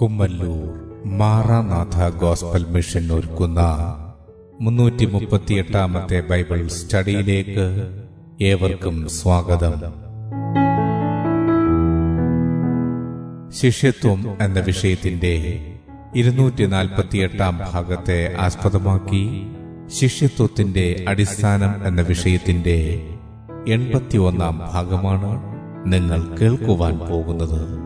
Kummallur. Maranatha gospel mission ഒരുക്കുന്ന മുന്നൂറ്റി മുപ്പത്തിയെട്ടാമത്തെ Bible സ്റ്റഡിയിലേക്ക് ഏവർക്കും സ്വാഗതം. ശിഷ്യത്വം എന്ന വിഷയത്തിന്റെ ഇരുന്നൂറ്റി നാൽപ്പത്തിയെട്ടാം ഭാഗത്തെ ആസ്പദമാക്കി ശിഷ്യത്വത്തിന്റെ അടിസ്ഥാനം എന്ന വിഷയത്തിന്റെ എൺപത്തിയൊന്നാം ഭാഗമാണ് നിങ്ങൾ കേൾക്കുവാൻ പോകുന്നത്.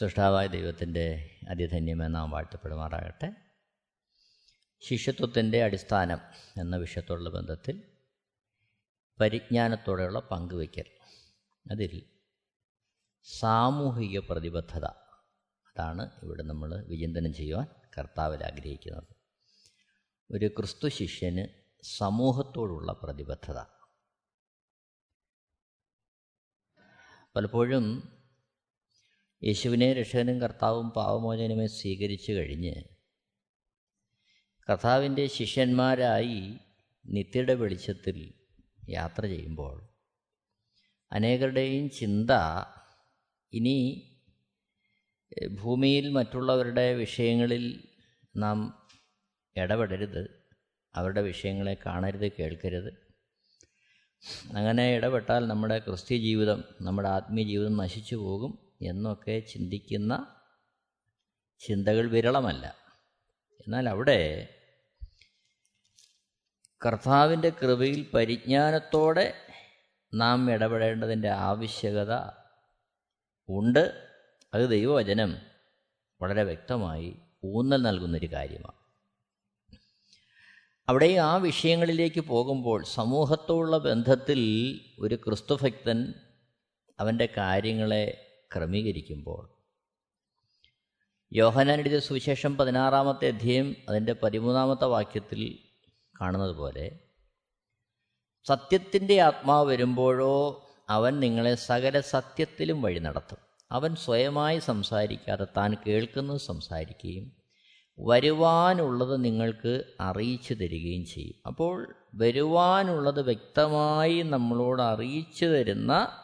സൃഷ്ടാവായ ദൈവത്തിന്റെ അതിധന്യമെന്ന് നാം വാഴ്ത്തപ്പെടുമാറാകട്ടെ. ശിഷ്യത്വത്തിന്റെ അടിസ്ഥാനം എന്ന വിഷയത്തോടുള്ള ബന്ധത്തിൽ പരിജ്ഞാനത്തോടെയുള്ള പങ്കുവയ്ക്കൽ. അതിൽ സാമൂഹിക പ്രതിബദ്ധത അതാണ് ഇവിടെ നമ്മൾ വിചിന്തനം ചെയ്യുവാൻ കർത്താവിൽ ആഗ്രഹിക്കുന്നത്. ഒരു ക്രിസ്തു ശിഷ്യന് സമൂഹത്തോടുള്ള പ്രതിബദ്ധത. പലപ്പോഴും യേശുവിനെ രക്ഷകനും കർത്താവും പാവമോചനമായി സ്വീകരിച്ചു കഴിഞ്ഞ് കർത്താവിന്റെ ശിഷ്യന്മാരായി നിത്യയുടെ വെളിച്ചത്തിൽ യാത്ര ചെയ്യുമ്പോൾ അനേകരുടെയും ചിന്ത ഇനി ഭൂമിയിൽ മറ്റുള്ളവരുടെ വിഷയങ്ങളിൽ നാം ഇടപെടരുത് അവരുടെ വിഷയങ്ങളെ കാണരുത് കേൾക്കരുത്. അങ്ങനെ ഇടപെട്ടാൽ നമ്മുടെ ക്രിസ്ത്യ ജീവിതം നമ്മുടെ ആത്മീയ ജീവിതം നശിച്ചു പോകും. എന്നൊക്കെ ചിന്തിക്കുന്ന ചിന്തകൾ വിരളമല്ല. എന്നാൽ അവിടെ കർത്താവിന്റെ കൃപയിൽ പരിജ്ഞാനത്തോടെ നാം ഇടപെടേണ്ടതിന്റെ ആവശ്യകത ഉണ്ട്. അത് ദൈവവചനം വളരെ വ്യക്തമായി ഊന്നൽ നൽകുന്നൊരു കാര്യമാണ്. അവിടെ ആ വിഷയങ്ങളിലേക്ക് പോകുമ്പോൾ സമൂഹത്തോടുള്ള ബന്ധത്തിൽ ഒരു ക്രിസ്തുഭക്തൻ അവന്റെ കാര്യങ്ങളെ ക്രമീകരിക്കുമ്പോൾ. യോഹനാനെഴുതിയ സുവിശേഷം പതിനാറാമത്തെ അധ്യയം അതിന്റെ പതിമൂന്നാമത്തെ വാക്യത്തിൽ കാണുന്നത് പോലെ സത്യത്തിന്റെ ആത്മാവ് വരുമ്പോഴോ അവൻ നിങ്ങളെ സകല സത്യത്തിലും വഴി നടത്തും. അവൻ സ്വയമായി സംസാരിക്കാതെ താൻ കേൾക്കുന്നത് സംസാരിക്കുകയും വരുവാനുള്ളത് നിങ്ങൾക്ക് അറിയിച്ചു തരികയും ചെയ്യും. അപ്പോൾ വരുവാനുള്ളത് വ്യക്തമായി നമ്മളോട് അറിയിച്ചു തരുന്ന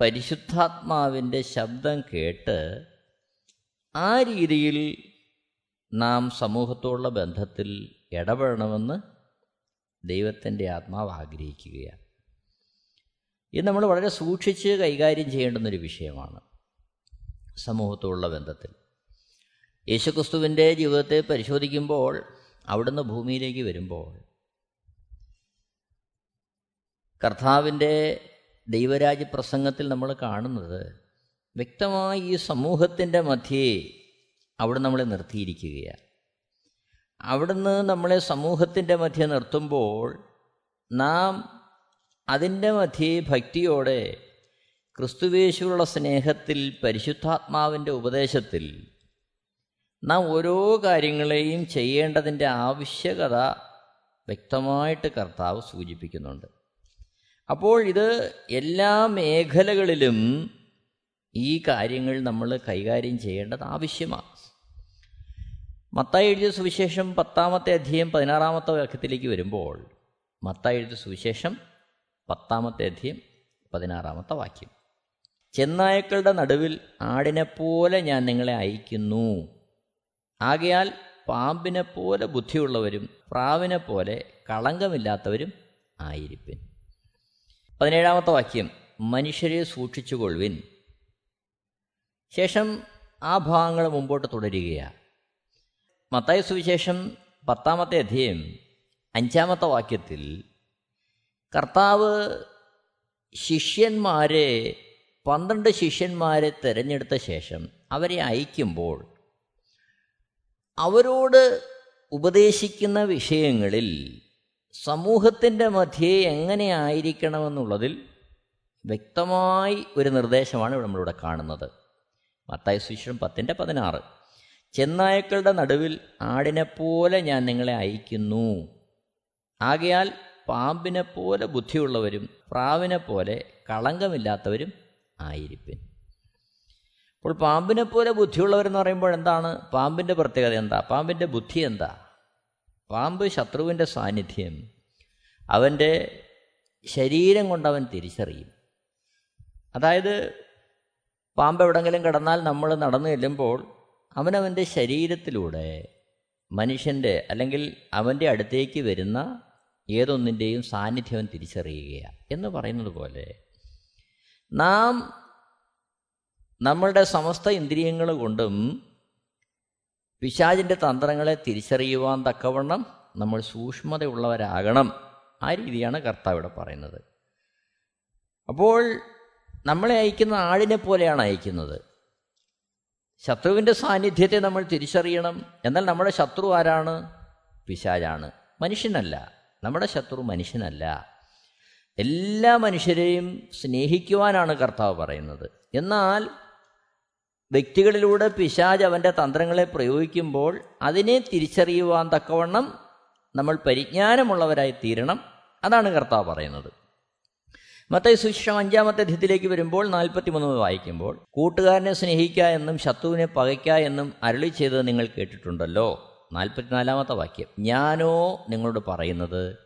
പരിശുദ്ധാത്മാവിന്റെ ശബ്ദം കേട്ട് ആ രീതിയിൽ നാം സമൂഹത്തോടുള്ള ബന്ധത്തിൽ ഇടപെടണമെന്ന് ദൈവത്തിന്റെ ആത്മാവ് ആഗ്രഹിക്കുകയാണ്. ഇത് നമ്മൾ വളരെ സൂക്ഷിച്ച് കൈകാര്യം ചെയ്യേണ്ടുന്നൊരു വിഷയമാണ് സമൂഹത്തോടുള്ള ബന്ധത്തിൽ. യേശുക്രിസ്തുവിന്റെ ജീവിതത്തെ പരിശോധിക്കുമ്പോൾ അവിടുന്ന് ഭൂമിയിലേക്ക് വരുമ്പോൾ കർത്താവിന്റെ ദൈവരാജ്യ പ്രസംഗത്തിൽ നമ്മൾ കാണുന്നത് വ്യക്തമായി ഈ സമൂഹത്തിന്റെ മധ്യേ അവിടെ നമ്മളെ നിർത്തിയിരിക്കുകയാണ്. അവിടുന്ന് നമ്മളെ സമൂഹത്തിന്റെ മധ്യ നിർത്തുമ്പോൾ നാം അതിന്റെ മധ്യേ ഭക്തിയോടെ ക്രിസ്തുവേശുള്ള സ്നേഹത്തിൽ പരിശുദ്ധാത്മാവിന്റെ ഉപദേശത്തിൽ നാം ഓരോ കാര്യങ്ങളെയും ചെയ്യേണ്ടതിന്റെ ആവശ്യകത വ്യക്തമായിട്ട് കർത്താവ് സൂചിപ്പിക്കുന്നുണ്ട്. അപ്പോൾ ഇത് എല്ലാ മേഖലകളിലും ഈ കാര്യങ്ങൾ നമ്മൾ കൈകാര്യം ചെയ്യേണ്ടത് ആവശ്യമാണ്. മത്തായി എഴുതിയ സുവിശേഷം പത്താമത്തെ അധ്യയം പതിനാറാമത്തെ വാക്യത്തിലേക്ക് വരുമ്പോൾ മത്തായി എഴുതിയ സുവിശേഷം പത്താമത്തെ അധ്യയം പതിനാറാമത്തെ വാക്യം. ചെന്നായക്കളുടെ നടുവിൽ ആടിനെപ്പോലെ ഞാൻ നിങ്ങളെ അയക്കുന്നു ആകയാൽ പാമ്പിനെപ്പോലെ ബുദ്ധിയുള്ളവരും പ്രാവിനെ പോലെ കളങ്കമില്ലാത്തവരും ആയിരിപ്പിൻ. പതിനേഴാമത്തെ വാക്യം മനുഷ്യരെ സൂക്ഷിച്ചുകൊള്ളുവിൻ. ശേഷം ആ ഭാഗങ്ങൾ മുമ്പോട്ട് തുടരുകയാണ് മത്തായ സുവിശേഷം പത്താമത്തെ അധ്യയം അഞ്ചാമത്തെ വാക്യത്തിൽ കർത്താവ് ശിഷ്യന്മാരെ പന്ത്രണ്ട് ശിഷ്യന്മാരെ തിരഞ്ഞെടുത്ത ശേഷം അവരെ അയക്കുമ്പോൾ അവരോട് ഉപദേശിക്കുന്ന വിഷയങ്ങളിൽ സമൂഹത്തിന്റെ മധ്യേ എങ്ങനെയായിരിക്കണമെന്നുള്ളതിൽ വ്യക്തമായി ഒരു നിർദ്ദേശമാണ് ഇവിടെ നമ്മളിവിടെ കാണുന്നത്. മത്തായ സുവിശേഷം പത്തിന്റെ പതിനാറ്. ചെന്നായക്കളുടെ നടുവിൽ ആടിനെപ്പോലെ ഞാൻ നിങ്ങളെ അയക്കുന്നു ആകയാൽ പാമ്പിനെ പോലെ ബുദ്ധിയുള്ളവരും പ്രാവിനെ പോലെ കളങ്കമില്ലാത്തവരും ആയിരിപ്പിൻ. അപ്പോൾ പാമ്പിനെ പോലെ ബുദ്ധിയുള്ളവരെന്ന് പറയുമ്പോൾ എന്താണ്? പാമ്പിന്റെ പ്രത്യേകത എന്താ? പാമ്പിന്റെ ബുദ്ധി എന്താ? പാമ്പ് ശത്രുവിന്റെ സാന്നിധ്യം. അവന്റെ ശരീരം കൊണ്ട് അവൻ തിരിച്ചറിയും. അതായത് പാമ്പ് എവിടെങ്കിലും കിടന്നാൽ നമ്മൾ നടന്നു ചെല്ലുമ്പോൾ അവനവന്റെ ശരീരത്തിലൂടെ മനുഷ്യന്റെ അല്ലെങ്കിൽ അവന്റെ അടുത്തേക്ക് വരുന്ന ഏതൊന്നിന്റെയും സാന്നിധ്യം തിരിച്ചറിയുകയാണ് എന്ന് പറയുന്നത് പോലെ നാം നമ്മളുടെ സമസ്ത ഇന്ദ്രിയങ്ങൾ കൊണ്ടും പിശാചിന്റെ തന്ത്രങ്ങളെ തിരിച്ചറിയുവാൻ തക്കവണ്ണം നമ്മൾ സൂക്ഷ്മതയുള്ളവരാകണം. ആ രീതിയാണ് കർത്താവ് ഇവിടെ പറയുന്നത്. അപ്പോൾ നമ്മളെ അയക്കുന്ന ആടിനെ പോലെയാണ് അയക്കുന്നത്. ശത്രുവിന്റെ സാന്നിധ്യത്തെ നമ്മൾ തിരിച്ചറിയണം. എന്നാൽ നമ്മുടെ ശത്രു ആരാണ്? പിശാചാണ്. മനുഷ്യനല്ല. നമ്മുടെ ശത്രു മനുഷ്യനല്ല. എല്ലാ മനുഷ്യരെയും സ്നേഹിക്കുവാനാണ് കർത്താവ് പറയുന്നത്. എന്നാൽ വ്യക്തികളിലൂടെ പിശാജ് അവന്റെ തന്ത്രങ്ങളെ പ്രയോഗിക്കുമ്പോൾ അതിനെ തിരിച്ചറിയുവാൻ തക്കവണ്ണം നമ്മൾ പരിജ്ഞാനമുള്ളവരായി തീരണം. അതാണ് കർത്താവ് പറയുന്നത്. മത്തൈ സുശേഷം അഞ്ചാമത്തെ ധിത്തിലേക്ക് വരുമ്പോൾ നാൽപ്പത്തിമൂന്ന് വായിക്കുമ്പോൾ കൂട്ടുകാരനെ സ്നേഹിക്കുക എന്നും ശത്രുവിനെ പകയ്ക്കുക എന്നും അരളി ചെയ്തത് നിങ്ങൾ കേട്ടിട്ടുണ്ടല്ലോ. നാൽപ്പത്തിനാലാമത്തെ വാക്യം. ഞാനോ നിങ്ങളോട് പറയുന്നത്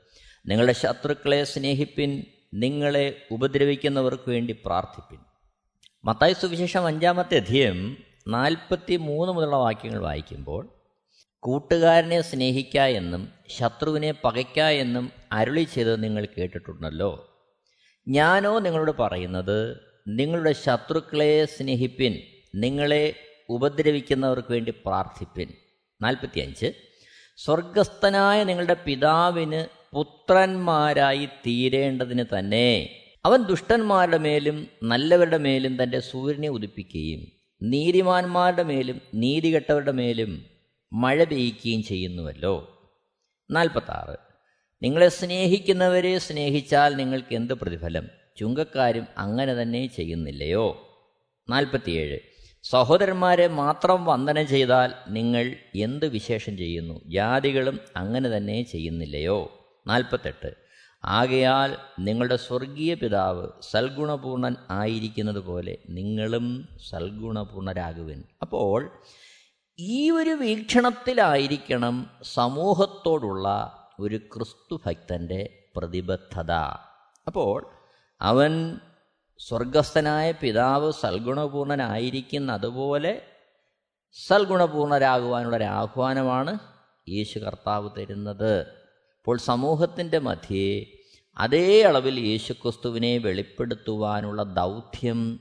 നിങ്ങളുടെ ശത്രുക്കളെ സ്നേഹിപ്പിൻ നിങ്ങളെ ഉപദ്രവിക്കുന്നവർക്ക് വേണ്ടി പ്രാർത്ഥിപ്പിൻ. മത്തായി സുവിശേഷം അഞ്ചാമത്തെ അധ്യയം നാൽപ്പത്തി മൂന്ന് മുതലുള്ള വാക്യങ്ങൾ വായിക്കുമ്പോൾ കൂട്ടുകാരനെ സ്നേഹിക്ക എന്നും ശത്രുവിനെ പകയ്ക്ക എന്നും അരുളി ചെയ്തത് നിങ്ങൾ കേട്ടിട്ടുണ്ടല്ലോ. ഞാനോ നിങ്ങളോട് പറയുന്നത് നിങ്ങളുടെ ശത്രുക്കളെ സ്നേഹിപ്പിൻ നിങ്ങളെ ഉപദ്രവിക്കുന്നവർക്ക് വേണ്ടി പ്രാർത്ഥിപ്പിൻ. നാൽപ്പത്തിയഞ്ച്. സ്വർഗസ്ഥനായ നിങ്ങളുടെ പിതാവിന് പുത്രന്മാരായി തീരേണ്ടതിന് തന്നെ അവൻ ദുഷ്ടന്മാരുടെ മേലും നല്ലവരുടെ മേലും തന്റെ സൂര്യനെ ഉദിപ്പിക്കുകയും നീതിമാന്മാരുടെ മേലും നീതികെട്ടവരുടെ മേലും മഴ പെയ്യ്ക്കുകയും ചെയ്യുന്നുവല്ലോ. നാൽപ്പത്താറ്. നിങ്ങളെ സ്നേഹിക്കുന്നവരെ സ്നേഹിച്ചാൽ നിങ്ങൾക്ക് എന്ത് പ്രതിഫലം? ചുങ്കക്കാരും അങ്ങനെ തന്നെ ചെയ്യുന്നില്ലയോ? നാൽപ്പത്തിയേഴ്. സഹോദരന്മാരെ മാത്രം വന്ദനം ചെയ്താൽ നിങ്ങൾ എന്ത് വിശേഷം ചെയ്യുന്നു? ജാതികളും അങ്ങനെ തന്നെ ചെയ്യുന്നില്ലയോ? നാൽപ്പത്തെട്ട്. ആകയാൽ നിങ്ങളുടെ സ്വർഗീയ പിതാവ് സൽഗുണപൂർണൻ ആയിരിക്കുന്നത് പോലെ നിങ്ങളും സൽഗുണപൂർണരാകുവൻ. അപ്പോൾ ഈ ഒരു വീക്ഷണത്തിലായിരിക്കണം സമൂഹത്തോടുള്ള ഒരു ക്രിസ്തുഭക്തന്റെ പ്രതിബദ്ധത. അപ്പോൾ അവൻ സ്വർഗസ്ഥനായ പിതാവ് സൽഗുണപൂർണനായിരിക്കുന്ന അതുപോലെ സൽഗുണപൂർണരാകുവാനുള്ള ഒരു ആഹ്വാനമാണ് യേശു കർത്താവ് തരുന്നത്. അപ്പോൾ സമൂഹത്തിന്റെ മധ്യേ അതേ അളവിൽ യേശുക്രിസ്തുവിനെ വെളിപ്പെടുത്തുവാനുള്ള ദൗത്യം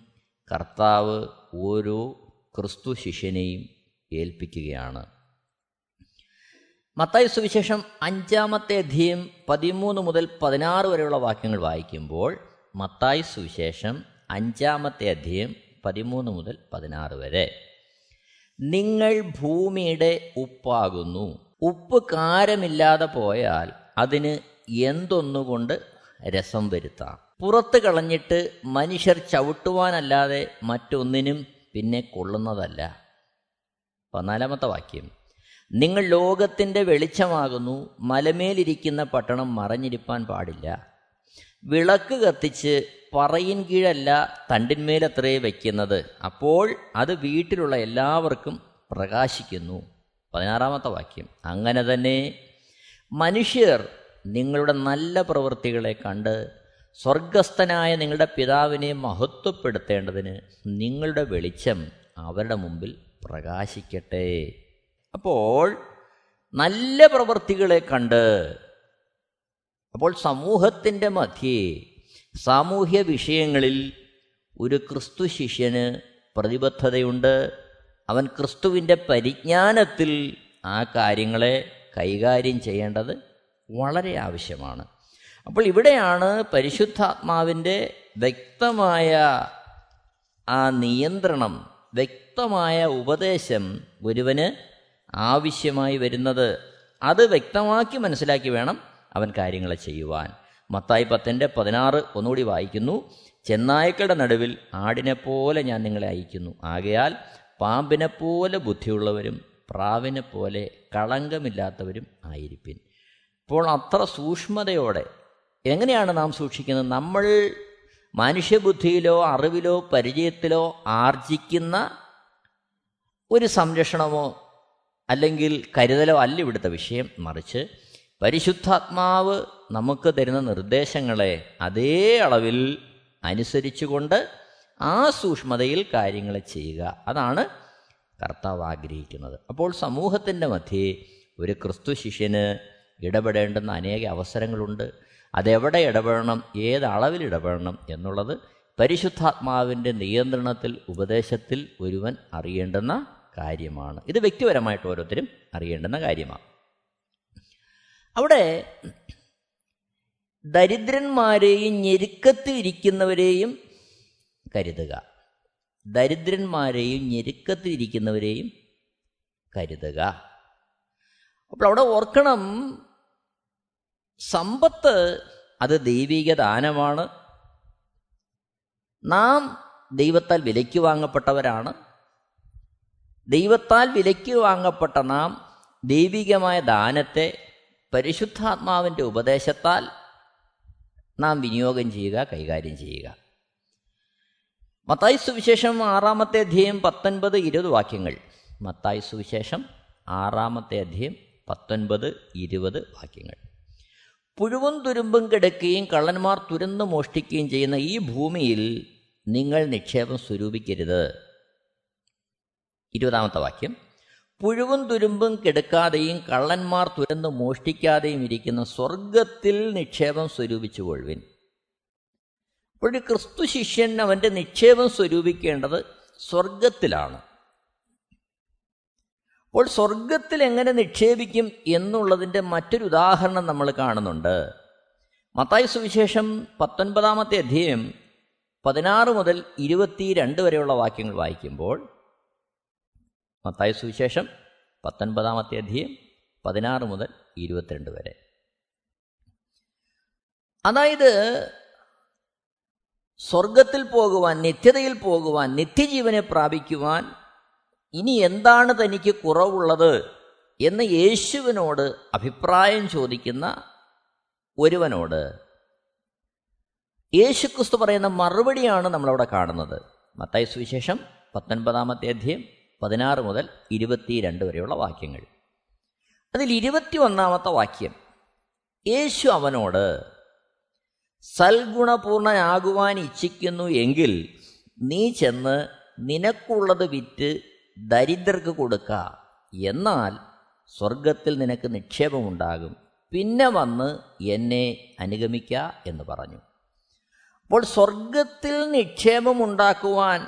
കർത്താവ് ഓരോ ക്രിസ്തു ശിഷ്യനെയും ഏൽപ്പിക്കുകയാണ്. മത്തായി സുവിശേഷം അഞ്ചാമത്തെ അധ്യയം പതിമൂന്ന് മുതൽ പതിനാറ് വരെയുള്ള വാക്യങ്ങൾ വായിക്കുമ്പോൾ മത്തായി സുവിശേഷം അഞ്ചാമത്തെ അധ്യയം പതിമൂന്ന് മുതൽ പതിനാറ് വരെ. നിങ്ങൾ ഭൂമിയുടെ ഉപ്പാകുന്നു. ഉപ്പ് കാരമില്ലാതെ പോയാൽ അതിന് എന്തൊന്നുകൊണ്ട് രസം വരുത്താം? പുറത്ത് കളഞ്ഞിട്ട് മനുഷ്യർ ചവിട്ടുവാനല്ലാതെ മറ്റൊന്നിനും പിന്നെ കൊള്ളുന്നതല്ല. പതിനാലാമത്തെ വാക്യം. നിങ്ങൾ ലോകത്തിന്റെ വെളിച്ചമാകുന്നു മലമേലിരിക്കുന്ന പട്ടണം മറഞ്ഞിരിപ്പാൻ പാടില്ല. വിളക്ക് കത്തിച്ച് പറയിൻ കീഴല്ല തണ്ടിന്മേലത്രേ വയ്ക്കുന്നത്. അപ്പോൾ അത് വീട്ടിലുള്ള എല്ലാവർക്കും പ്രകാശിക്കുന്നു. പതിനാറാമത്തെ വാക്യം. അങ്ങനെ തന്നെ മനുഷ്യർ നിങ്ങളുടെ നല്ല പ്രവൃത്തികളെ കണ്ട് സ്വർഗസ്ഥനായ നിങ്ങളുടെ പിതാവിനെ മഹത്വപ്പെടുത്തേണ്ടതിന് നിങ്ങളുടെ വെളിച്ചം അവരുടെ മുമ്പിൽ പ്രകാശിക്കട്ടെ. അപ്പോൾ നല്ല പ്രവൃത്തികളെ കണ്ട് അപ്പോൾ സമൂഹത്തിന്റെ മധ്യേ സാമൂഹ്യ വിഷയങ്ങളിൽ ഒരു ക്രിസ്തു ശിഷ്യന് പ്രതിബദ്ധതയുണ്ട്. അവൻ ക്രിസ്തുവിന്റെ പരിജ്ഞാനത്തിൽ ആ കാര്യങ്ങളെ കൈകാര്യം ചെയ്യേണ്ടത് വളരെ ആവശ്യമാണ്. അപ്പോൾ ഇവിടെയാണ് പരിശുദ്ധാത്മാവിന്റെ വ്യക്തമായ ആ നിയന്ത്രണം വ്യക്തമായ ഉപദേശം ഒരുവന് ആവശ്യമായി വരുന്നത്. അത് വ്യക്തമാക്കി മനസ്സിലാക്കി വേണം അവൻ കാര്യങ്ങളെ ചെയ്യുവാൻ. മത്തായി പത്തിന്റെ പതിനാറ് ഒന്നുകൂടി വായിക്കുന്നു. ചെന്നായ്ക്കളുടെ നടുവിൽ ആടിനെപ്പോലെ ഞാൻ നിങ്ങളെ അയക്കുന്നു. ആകയാൽ പാമ്പിനെപ്പോലെ ബുദ്ധിയുള്ളവരും പ്രാവിനെ പോലെ കളങ്കമില്ലാത്തവരും ആയിരിപ്പിൻ. ഇപ്പോൾ അത്ര സൂക്ഷ്മതയോടെ എങ്ങനെയാണ് നാം സൂക്ഷിക്കുന്നത്? നമ്മൾ മനുഷ്യബുദ്ധിയിലോ അറിവിലോ പരിചയത്തിലോ ആർജിക്കുന്ന ഒരു സംരക്ഷണമോ അല്ലെങ്കിൽ കരുതലോ അല്ല ഇവിടുത്തെ വിഷയം. മറിച്ച് പരിശുദ്ധാത്മാവ് നമുക്ക് തരുന്ന നിർദ്ദേശങ്ങളെ അതേ അളവിൽ അനുസരിച്ചുകൊണ്ട് ആ സൂക്ഷ്മതയിൽ കാര്യങ്ങൾ ചെയ്യുക. അതാണ് കർത്താവ് ആഗ്രഹിക്കുന്നത്. അപ്പോൾ സമൂഹത്തിന്റെ മധ്യേ ഒരു ക്രിസ്തു ശിഷ്യന് ഇടപെടേണ്ടുന്ന അനേക അവസരങ്ങളുണ്ട്. അതെവിടെ ഇടപെടണം ഏത് അളവിൽ ഇടപെടണം എന്നുള്ളത് പരിശുദ്ധാത്മാവിന്റെ നിയന്ത്രണത്തിൽ ഉപദേശത്തിൽ ഒരുവൻ അറിയേണ്ടുന്ന കാര്യമാണ്. ഇത് വ്യക്തിപരമായിട്ട് ഓരോരുത്തരും അറിയേണ്ടുന്ന കാര്യമാണ്. അവിടെ ദരിദ്രന്മാരെയും ഞെരുക്കത്തിൽ ഇരിക്കുന്നവരെയും കരുതുക. ദരിദ്രന്മാരെയും ഞെരുക്കത്തിരിക്കുന്നവരെയും കരുതുക. അപ്പോൾ അവിടെ ഓർക്കണം സമ്പത്ത് അത് ദൈവിക ദാനമാണ്. നാം ദൈവത്താൽ വിലയ്ക്ക് വാങ്ങപ്പെട്ടവരാണ്. ദൈവത്താൽ വിലയ്ക്ക് വാങ്ങപ്പെട്ട നാം ദൈവികമായ ദാനത്തെ പരിശുദ്ധാത്മാവിന്റെ ഉപദേശത്താൽ നാം വിനിയോഗം ചെയ്യുക കൈകാര്യം ചെയ്യുക. മത്തായി സുവിശേഷം ആറാമത്തെ അധ്യയം പത്തൊൻപത് ഇരുപത് വാക്യങ്ങൾ. മത്തായി സുവിശേഷം ആറാമത്തെ അധ്യയം പത്തൊൻപത് ഇരുപത് വാക്യങ്ങൾ. പുഴുവും തുരുമ്പും കിടക്കുകയും കള്ളന്മാർ തുരന്ന് മോഷ്ടിക്കുകയും ചെയ്യുന്ന ഈ ഭൂമിയിൽ നിങ്ങൾ നിക്ഷേപം സ്വരൂപിക്കരുത്. ഇരുപതാമത്തെ വാക്യം. പുഴുവും തുരുമ്പും കെടുക്കാതെയും കള്ളന്മാർ തുരന്ന് മോഷ്ടിക്കാതെയും ഇരിക്കുന്ന സ്വർഗത്തിൽ നിക്ഷേപം സ്വരൂപിച്ചു കൊള്ളുവിൻ ഒരു ക്രിസ്തു ശിഷ്യൻ അവന്റെ നിക്ഷേപം സ്വരൂപിക്കേണ്ടത് സ്വർഗത്തിലാണ് അപ്പോൾ സ്വർഗത്തിൽ എങ്ങനെ നിക്ഷേപിക്കും എന്നുള്ളതിന്റെ മറ്റൊരു ഉദാഹരണം നമ്മൾ കാണുന്നുണ്ട്. മത്തായി സുവിശേഷം പത്തൊൻപതാമത്തെ അധ്യയം പതിനാറ് മുതൽ ഇരുപത്തിരണ്ട് വരെയുള്ള വാക്യങ്ങൾ വായിക്കുമ്പോൾ മത്തായ സുവിശേഷം പത്തൊൻപതാമത്തെ അധ്യയം പതിനാറ് മുതൽ ഇരുപത്തിരണ്ട് വരെ. അതായത് സ്വർഗത്തിൽ പോകുവാൻ നിത്യതയിൽ പോകുവാൻ നിത്യജീവനെ പ്രാപിക്കുവാൻ ഇനി എന്താണ് തനിക്ക് കുറവുള്ളത് എന്ന് യേശുവിനോട് അഭിപ്രായം ചോദിക്കുന്ന ഒരുവനോട്. യേശുക്രിസ്തു പറയുന്ന മറുപടിയാണ് നമ്മളവിടെ കാണുന്നത്. മത്തായ സുവിശേഷം പത്തൊൻപതാമത്തെ അധ്യയം പതിനാറ് മുതൽ ഇരുപത്തിരണ്ട് വരെയുള്ള വാക്യങ്ങൾ. അതിൽ ഇരുപത്തി ഒന്നാമത്തെ വാക്യം യേശു അവനോട് സൽഗുണപൂർണനാകുവാൻ ഇച്ഛിക്കുന്നു എങ്കിൽ നീ ചെന്ന് നിനക്കുള്ളത് വിറ്റ് ദരിദ്രർക്ക് കൊടുക്ക. എന്നാൽ സ്വർഗത്തിൽ നിനക്ക് നിക്ഷേപമുണ്ടാകും. പിന്നെ വന്ന് എന്നെ അനുഗമിക്ക എന്ന് പറഞ്ഞു. അപ്പോൾ സ്വർഗത്തിൽ നിക്ഷേപമുണ്ടാക്കുവാൻ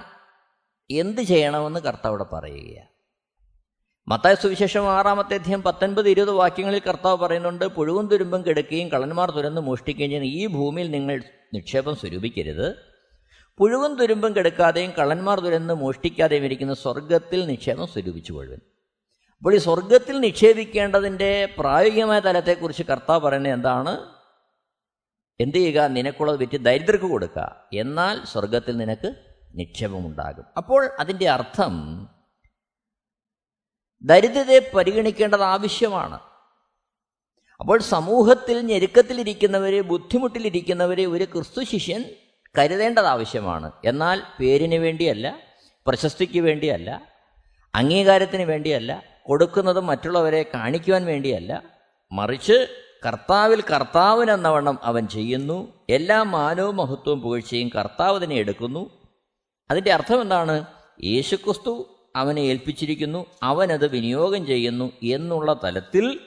എന്ത് ചെയ്യണമെന്ന് കർത്താവ് പറയുകയാണ്. മത്തായ സുവിശേഷം ആറാമത്തെ അധ്യയം പത്തൊൻപത് ഇരുപത് വാക്യങ്ങളിൽ കർത്താവ് പറയുന്നുണ്ട് പുഴുവും തുരുമ്പും കെടുക്കുകയും കള്ളന്മാർ തുരന്ന് മോഷ്ടിക്കുകയും ചെയ്യുന്ന ഈ ഭൂമിയിൽ നിങ്ങൾ നിക്ഷേപം സ്വരൂപിക്കരുത്. പുഴുവും തുരുമ്പും കെടുക്കാതെയും കള്ളന്മാർ തുരന്ന് മോഷ്ടിക്കാതെയും ഇരിക്കുന്ന സ്വർഗത്തിൽ നിക്ഷേപം സ്വരൂപിച്ചു കൊള്ളുവൻ. അപ്പോൾ ഈ സ്വർഗത്തിൽ നിക്ഷേപിക്കേണ്ടതിന്റെ പ്രായോഗികമായ തലത്തെക്കുറിച്ച് കർത്താവ് പറയുന്നത് എന്താണ്? എന്ത് ചെയ്യുക? നിനക്കുള്ളത് വിറ്റ് ദരിദ്രർക്ക് കൊടുക്കുക. എന്നാൽ സ്വർഗത്തിൽ നിനക്ക് നിക്ഷേപമുണ്ടാകും. അപ്പോൾ അതിന്റെ അർത്ഥം ദരിദ്രരെ പരിഗണിക്കേണ്ടത് ആവശ്യമാണ്. അപ്പോൾ സമൂഹത്തിൽ ഞെരുക്കത്തിലിരിക്കുന്നവരെ ബുദ്ധിമുട്ടിലിരിക്കുന്നവരെ ഒരു ക്രിസ്തു ശിഷ്യൻ കരുതേണ്ടത് ആവശ്യമാണ്. എന്നാൽ പേരിന് വേണ്ടിയല്ല പ്രശസ്തിക്ക് വേണ്ടിയല്ല അംഗീകാരത്തിന് വേണ്ടിയല്ല കൊടുക്കുന്നത് മറ്റുള്ളവരെ കാണിക്കുവാൻ വേണ്ടിയല്ല മറിച്ച് കർത്താവിൽ കർത്താവിനെന്നവണ്ണം അവൻ ചെയ്യുന്നു. എല്ലാ മാനവും മഹത്വവും പുകഴ്ചയും കർത്താവ് തന്നെ എടുക്കുന്നു. അതിന്റെ അർത്ഥം എന്താണ് യേശുക്രിസ്തു അവനെ ഏൽപ്പിച്ചിരിക്കുന്നു അവനത് വിനിയോഗം ചെയ്യുന്നു എന്നുള്ള തലത്തിൽ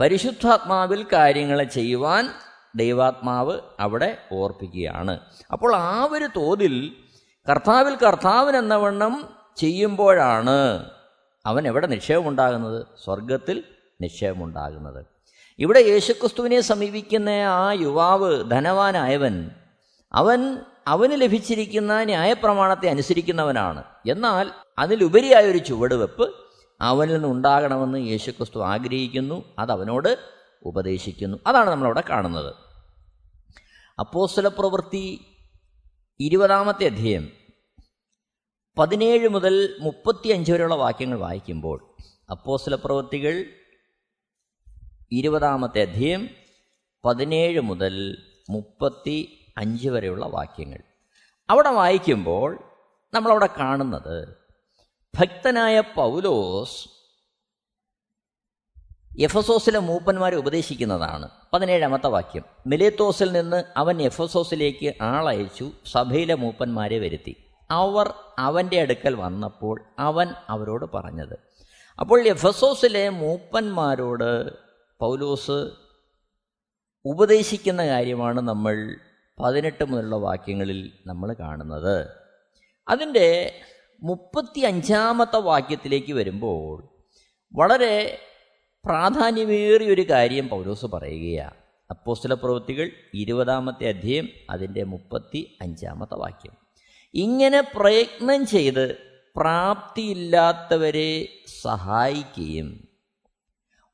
പരിശുദ്ധാത്മാവിൽ കാര്യങ്ങളെ ചെയ്യുവാൻ ദൈവാത്മാവ് അവിടെ ഓർപ്പിക്കുകയാണ്. അപ്പോൾ ആ ഒരു തോതിൽ കർത്താവിൽ കർത്താവിനെന്നവണ്ണം ചെയ്യുമ്പോഴാണ് അവൻ എവിടെ നിക്ഷേപമുണ്ടാകുന്നത്? സ്വർഗത്തിൽ നിക്ഷേപമുണ്ടാകുന്നത്. ഇവിടെ യേശുക്രിസ്തുവിനെ സമീപിക്കുന്ന ആ യുവാവ് ധനവാനായവൻ അവൻ അവന് ലഭിച്ചിരിക്കുന്ന ന്യായപ്രമാണത്തെ അനുസരിക്കുന്നവനാണ്. എന്നാൽ അതിലുപരിയായ ഒരു ചുവടുവെപ്പ് അവനിൽ നിന്നുണ്ടാകണമെന്ന് യേശുക്രിസ്തു ആഗ്രഹിക്കുന്നു അത് അവനോട് ഉപദേശിക്കുന്നു. അതാണ് നമ്മളവിടെ കാണുന്നത്. അപ്പോസ്തല പ്രവൃത്തി ഇരുപതാമത്തെ അധ്യയം പതിനേഴ് മുതൽ മുപ്പത്തിയഞ്ച് വരെയുള്ള വാക്യങ്ങൾ വായിക്കുമ്പോൾ അപ്പോസ്തല പ്രവൃത്തികൾ ഇരുപതാമത്തെ അധ്യയം പതിനേഴ് മുതൽ മുപ്പത്തി അഞ്ച് വരെയുള്ള വാക്യങ്ങൾ. അവിടെ വായിക്കുമ്പോൾ നമ്മളവിടെ കാണുന്നത് ഭക്തനായ പൗലോസ് എഫസോസിലെ മൂപ്പന്മാരെ ഉപദേശിക്കുന്നതാണ്. പതിനേഴാമത്തെ വാക്യം. മിലേത്തോസിൽ നിന്ന് അവൻ എഫസോസിലേക്ക് ആളയച്ചു സഭയിലെ മൂപ്പന്മാരെ വരുത്തി. അവർ അവന്റെ അടുക്കൽ വന്നപ്പോൾ അവൻ അവരോട് പറഞ്ഞത് അപ്പോൾ എഫസോസിലെ മൂപ്പന്മാരോട് പൗലോസ് ഉപദേശിക്കുന്ന കാര്യമാണ് നമ്മൾ പതിനെട്ട് മുതലുള്ള വാക്യങ്ങളിൽ നമ്മൾ കാണുന്നത്. അതിന്റെ മുപ്പത്തി അഞ്ചാമത്തെ വാക്യത്തിലേക്ക് വരുമ്പോൾ വളരെ പ്രാധാന്യമേറിയ ഒരു കാര്യം പൗലോസ് പറയുകയാണ്. അപ്പോസ്തല പ്രവൃത്തികൾ ഇരുപതാമത്തെ അധ്യയം അതിന്റെ മുപ്പത്തി അഞ്ചാമത്തെ വാക്യം. ഇങ്ങനെ പ്രയത്നം ചെയ്ത് പ്രാപ്തിയില്ലാത്തവരെ സഹായിക്കുകയും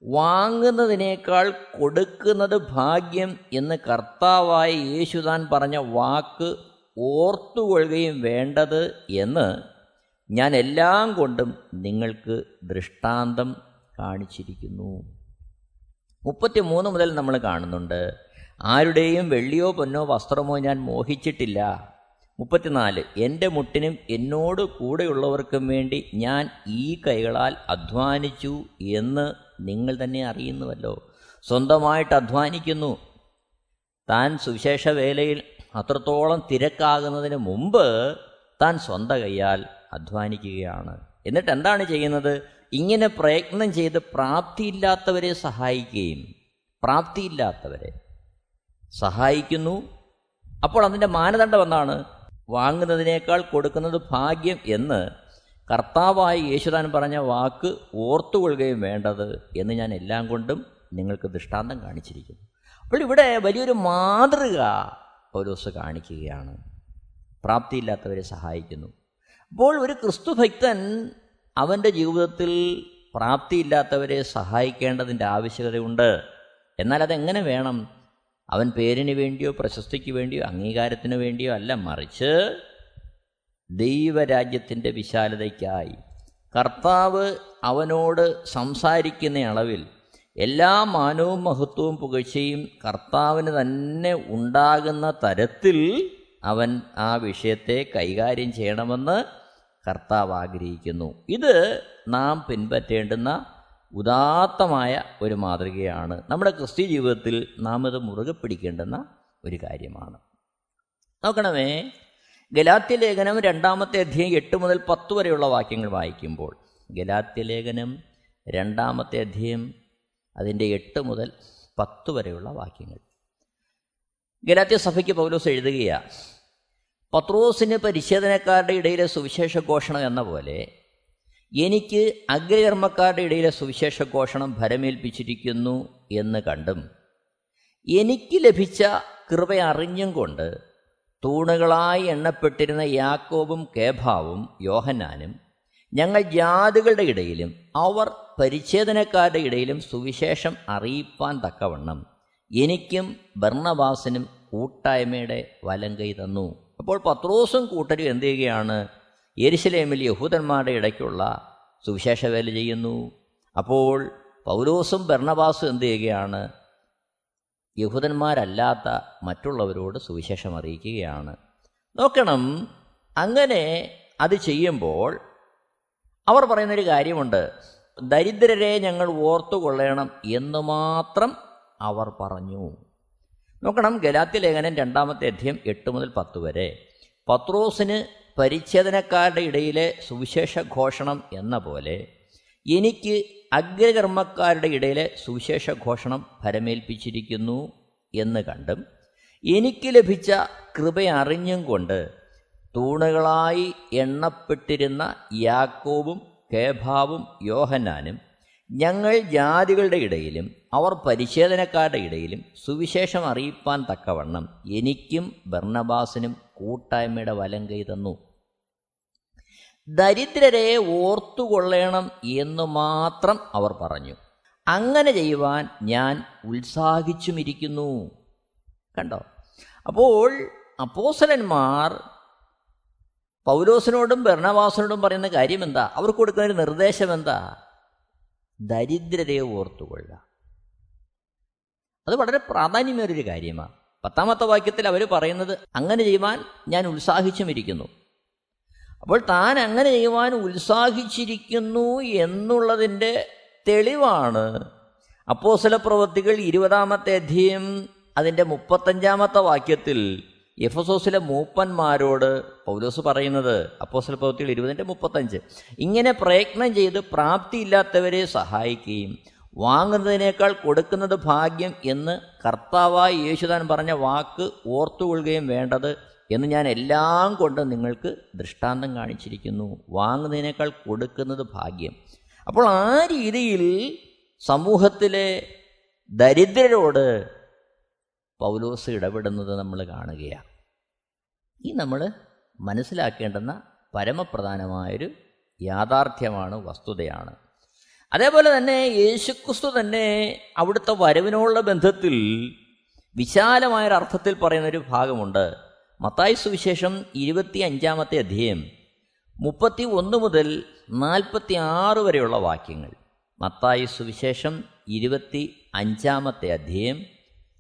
വാങ്ങുന്നതിനേക്കാൾ കൊടുക്കുന്നത് ഭാഗ്യം എന്ന് കർത്താവായ യേശുദാൻ പറഞ്ഞ വാക്ക് ഓർത്തുകൊള്ളുകയും വേണ്ടത് എന്ന് ഞാൻ എല്ലാം കൊണ്ടും നിങ്ങൾക്ക് ദൃഷ്ടാന്തം കാണിച്ചിരിക്കുന്നു. മുപ്പത്തി മൂന്ന് മുതൽ നമ്മൾ കാണുന്നുണ്ട് ആരുടെയും വെള്ളിയോ പൊന്നോ വസ്ത്രമോ ഞാൻ മോഹിച്ചിട്ടില്ല. മുപ്പത്തിനാല് എന്റെ മുട്ടിനും എന്നോട് കൂടെയുള്ളവർക്കും വേണ്ടി ഞാൻ ഈ കൈകളാൽ അധ്വാനിച്ചു എന്ന് നിങ്ങൾ തന്നെ അറിയുന്നുവല്ലോ. സ്വന്തമായിട്ട് അധ്വാനിക്കുന്നു. താൻ സുവിശേഷ വേലയിൽ അത്രത്തോളം തിരക്കാകുന്നതിന് മുമ്പ് താൻ സ്വന്തം കൈയാൽ അധ്വാനിക്കുകയാണ്. എന്നിട്ട് എന്താണ് ചെയ്യുന്നത്? ഇങ്ങനെ പ്രയത്നം ചെയ്ത് പ്രാപ്തിയില്ലാത്തവരെ സഹായിക്കുകയും പ്രാപ്തിയില്ലാത്തവരെ സഹായിക്കുന്നു. അപ്പോൾ അതിന്റെ മാനദണ്ഡം എന്താണ്? വാങ്ങുന്നതിനേക്കാൾ കൊടുക്കുന്നത് ഭാഗ്യം എന്ന് കർത്താവായി യേശുദാൻ പറഞ്ഞ വാക്ക് ഓർത്തുകൊള്ളുകയും വേണ്ടത് എന്ന് ഞാൻ എല്ലാം കൊണ്ടും നിങ്ങൾക്ക് ദൃഷ്ടാന്തം കാണിച്ചിരിക്കുന്നു. അപ്പോൾ ഇവിടെ വലിയൊരു മാതൃക പൗലോസ് കാണിക്കുകയാണ്. പ്രാപ്തിയില്ലാത്തവരെ സഹായിക്കുന്നു. അപ്പോൾ ഒരു ക്രിസ്തു ഭക്തൻ അവന്റെ ജീവിതത്തിൽ പ്രാപ്തിയില്ലാത്തവരെ സഹായിക്കേണ്ടതിന്റെ ആവശ്യകതയുണ്ട്. എന്നാൽ അതെങ്ങനെ വേണം? അവൻ പേരിന് വേണ്ടിയോ പ്രശസ്തിക്ക് വേണ്ടിയോ അംഗീകാരത്തിന് വേണ്ടിയോ അല്ല മറിച്ച് ദൈവരാജ്യത്തിന്റെ വിശാലതയ്ക്കായി. കർത്താവ് അവനോട് സംസാരിക്കുന്ന അളവിൽ എല്ലാ മാനവും മഹത്വവും പുകഴ്ചയും കർത്താവിന് തന്നെ ഉണ്ടാകുന്ന തരത്തിൽ അവൻ ആ വിഷയത്തെ കൈകാര്യം ചെയ്യണമെന്ന് കർത്താവ് ആഗ്രഹിക്കുന്നു. ഇത് നാം പിൻപറ്റേണ്ടുന്ന ഉദാത്തമായ ഒരു മാതൃകയാണ്. നമ്മുടെ ക്രിസ്ത്യ ജീവിതത്തിൽ നാം ഇത് മുറുകെ പിടിക്കേണ്ടുന്ന ഒരു കാര്യമാണ്. നോക്കണമേ ഗലാത്യ ലേഖനം രണ്ടാമത്തെ അധ്യായം എട്ട് മുതൽ പത്ത് വരെയുള്ള വാക്യങ്ങൾ വായിക്കുമ്പോൾ ഗലാത്യ ലേഖനം രണ്ടാമത്തെ അധ്യായം അതിന്റെ എട്ട് മുതൽ പത്ത് വരെയുള്ള വാക്യങ്ങൾ. ഗലാത്യ സഭയ്ക്ക് പൗലോസ് എഴുതുകയാണ് പത്രോസിന് പരിശോധനക്കാരുടെ ഇടയിലെ സുവിശേഷ ഘോഷണം എന്ന പോലെ എനിക്ക് അഗ്രകർമ്മക്കാരുടെ ഇടയിലെ സുവിശേഷ ഘോഷണം ഭരമേൽപ്പിച്ചിരിക്കുന്നു എന്ന് കണ്ടും എനിക്ക് ലഭിച്ച കൃപ അറിഞ്ഞും കൊണ്ട് തൂണുകളായി എണ്ണപ്പെട്ടിരുന്ന യാക്കോബും കേഭാവും യോഹന്നാനും ഞങ്ങൾ ജാതികളുടെ ഇടയിലും അവർ പരിച്ഛേദനക്കാരുടെ ഇടയിലും സുവിശേഷം അറിയിപ്പാൻ തക്കവണ്ണം എനിക്കും ഭർണവാസനും കൂട്ടായ്മയുടെ വലങ്കൈ തന്നു. അപ്പോൾ പത്രോസും കൂട്ടരും എന്ത് ചെയ്യുകയാണ്? യെരുശലേമിൽ യഹൂദന്മാരുടെ ഇടയ്ക്കുള്ള സുവിശേഷ വേല ചെയ്യുന്നു. അപ്പോൾ പൗലോസും ഭരണവാസും എന്ത് ചെയ്യുകയാണ്? യഹൂദന്മാരല്ലാത്ത മറ്റുള്ളവരോട് സുവിശേഷം അറിയിക്കുകയാണ്. നോക്കണം അങ്ങനെ അത് ചെയ്യുമ്പോൾ അവർ പറയുന്നൊരു കാര്യമുണ്ട്. ദരിദ്രരെ ഞങ്ങൾ ഓർത്തുകൊള്ളണം എന്ന് മാത്രം അവർ പറഞ്ഞു. നോക്കണം ഗലാത്തി ലേഖനം രണ്ടാമത്തെ അധ്യയം എട്ട് മുതൽ പത്ത് വരെ. പത്രോസിന് പരിച്ഛേദനക്കാരുടെ ഇടയിലെ സുവിശേഷ ഘോഷണം എന്ന പോലെ എനിക്ക് അഗ്രകർമ്മക്കാരുടെ ഇടയിലെ സുവിശേഷ ഘോഷണം ഫലമേൽപ്പിച്ചിരിക്കുന്നു എന്ന് കണ്ടും എനിക്ക് ലഭിച്ച കൃപ അറിഞ്ഞും കൊണ്ട് തൂണുകളായി എണ്ണപ്പെട്ടിരുന്ന യാക്കോബും കേഭാവും യോഹന്നാനും ഞങ്ങൾ ജാതികളുടെ ഇടയിലും അവർ പരിശേധനക്കാരുടെ ഇടയിലും സുവിശേഷം അറിയിപ്പാൻ തക്കവണ്ണം എനിക്കും ഭർണബാസിനും കൂട്ടായ്മയുടെ കൈ തന്നു. ദരിദ്രരെ ഓർത്തുകൊള്ളണം എന്ന് മാത്രം അവർ പറഞ്ഞു. അങ്ങനെ ചെയ്യുവാൻ ഞാൻ ഉത്സാഹിച്ചുമിരിക്കുന്നു. കണ്ടോ? അപ്പോൾ അപ്പോസലന്മാർ പൗലോസിനോടും ഭരണവാസനോടും പറയുന്ന കാര്യം എന്താ അവർക്ക് കൊടുക്കുന്ന ഒരു നിർദ്ദേശം എന്താ ദരിദ്രരെ ഓർത്തുകൊള്ളുക. അത് വളരെ പ്രാധാന്യമേറിയൊരു കാര്യമാണ്. പത്താമത്തെ വാക്യത്തിൽ അവർ പറയുന്നത് അങ്ങനെ ചെയ്യുവാൻ ഞാൻ ഉത്സാഹിച്ചുമിരിക്കുന്നു. അപ്പോൾ താൻ അങ്ങനെ ചെയ്യുവാൻ ഉത്സാഹിച്ചിരിക്കുന്നു എന്നുള്ളതിന്റെ തെളിവാണ് അപ്പോസല പ്രവൃത്തികൾ ഇരുപതാമത്തെ അധ്യയം അതിന്റെ മുപ്പത്തഞ്ചാമത്തെ വാക്യത്തിൽ എഫസോസിലെ മൂപ്പന്മാരോട് പൗലോസ് പറയുന്നത് അപ്പോസല പ്രവൃത്തികൾ ഇരുപതിന്റെ മുപ്പത്തഞ്ച് ഇങ്ങനെ പ്രയത്നം ചെയ്ത് പ്രാപ്തിയില്ലാത്തവരെ സഹായിക്കുകയും വാങ്ങുന്നതിനേക്കാൾ കൊടുക്കുന്നത് ഭാഗ്യം എന്ന് കർത്താവായി യേശുദാൻ പറഞ്ഞ വാക്ക് ഓർത്തുകൊള്ളുകയും വേണ്ടത് എന്ന് ഞാൻ എല്ലാം കൊണ്ട് നിങ്ങൾക്ക് ദൃഷ്ടാന്തം കാണിച്ചിരിക്കുന്നു. വാങ്ങുന്നതിനേക്കാൾ കൊടുക്കുന്നത് ഭാഗ്യം. അപ്പോൾ ആ രീതിയിൽ സമൂഹത്തിലെ ദരിദ്രരോട് പൗലോസ് ഇടപെടുന്നത് നമ്മൾ കാണുകയാണ്. ഈ നമ്മൾ മനസ്സിലാക്കേണ്ടുന്ന പരമപ്രധാനമായൊരു യാഥാർത്ഥ്യമാണ് വസ്തുതയാണ്. അതേപോലെ തന്നെ യേശുക്രിസ്തു തന്നെ അവിടുത്തെ വരവിനോടുള്ള ബന്ധത്തിൽ വിശാലമായൊരർത്ഥത്തിൽ പറയുന്നൊരു ഭാഗമുണ്ട്. മത്തായി സുവിശേഷം ഇരുപത്തി അഞ്ചാമത്തെ അധ്യയം മുപ്പത്തി ഒന്ന് മുതൽ നാൽപ്പത്തി ആറ് വരെയുള്ള വാക്യങ്ങൾ. മത്തായി സുവിശേഷം ഇരുപത്തി അഞ്ചാമത്തെ അധ്യയം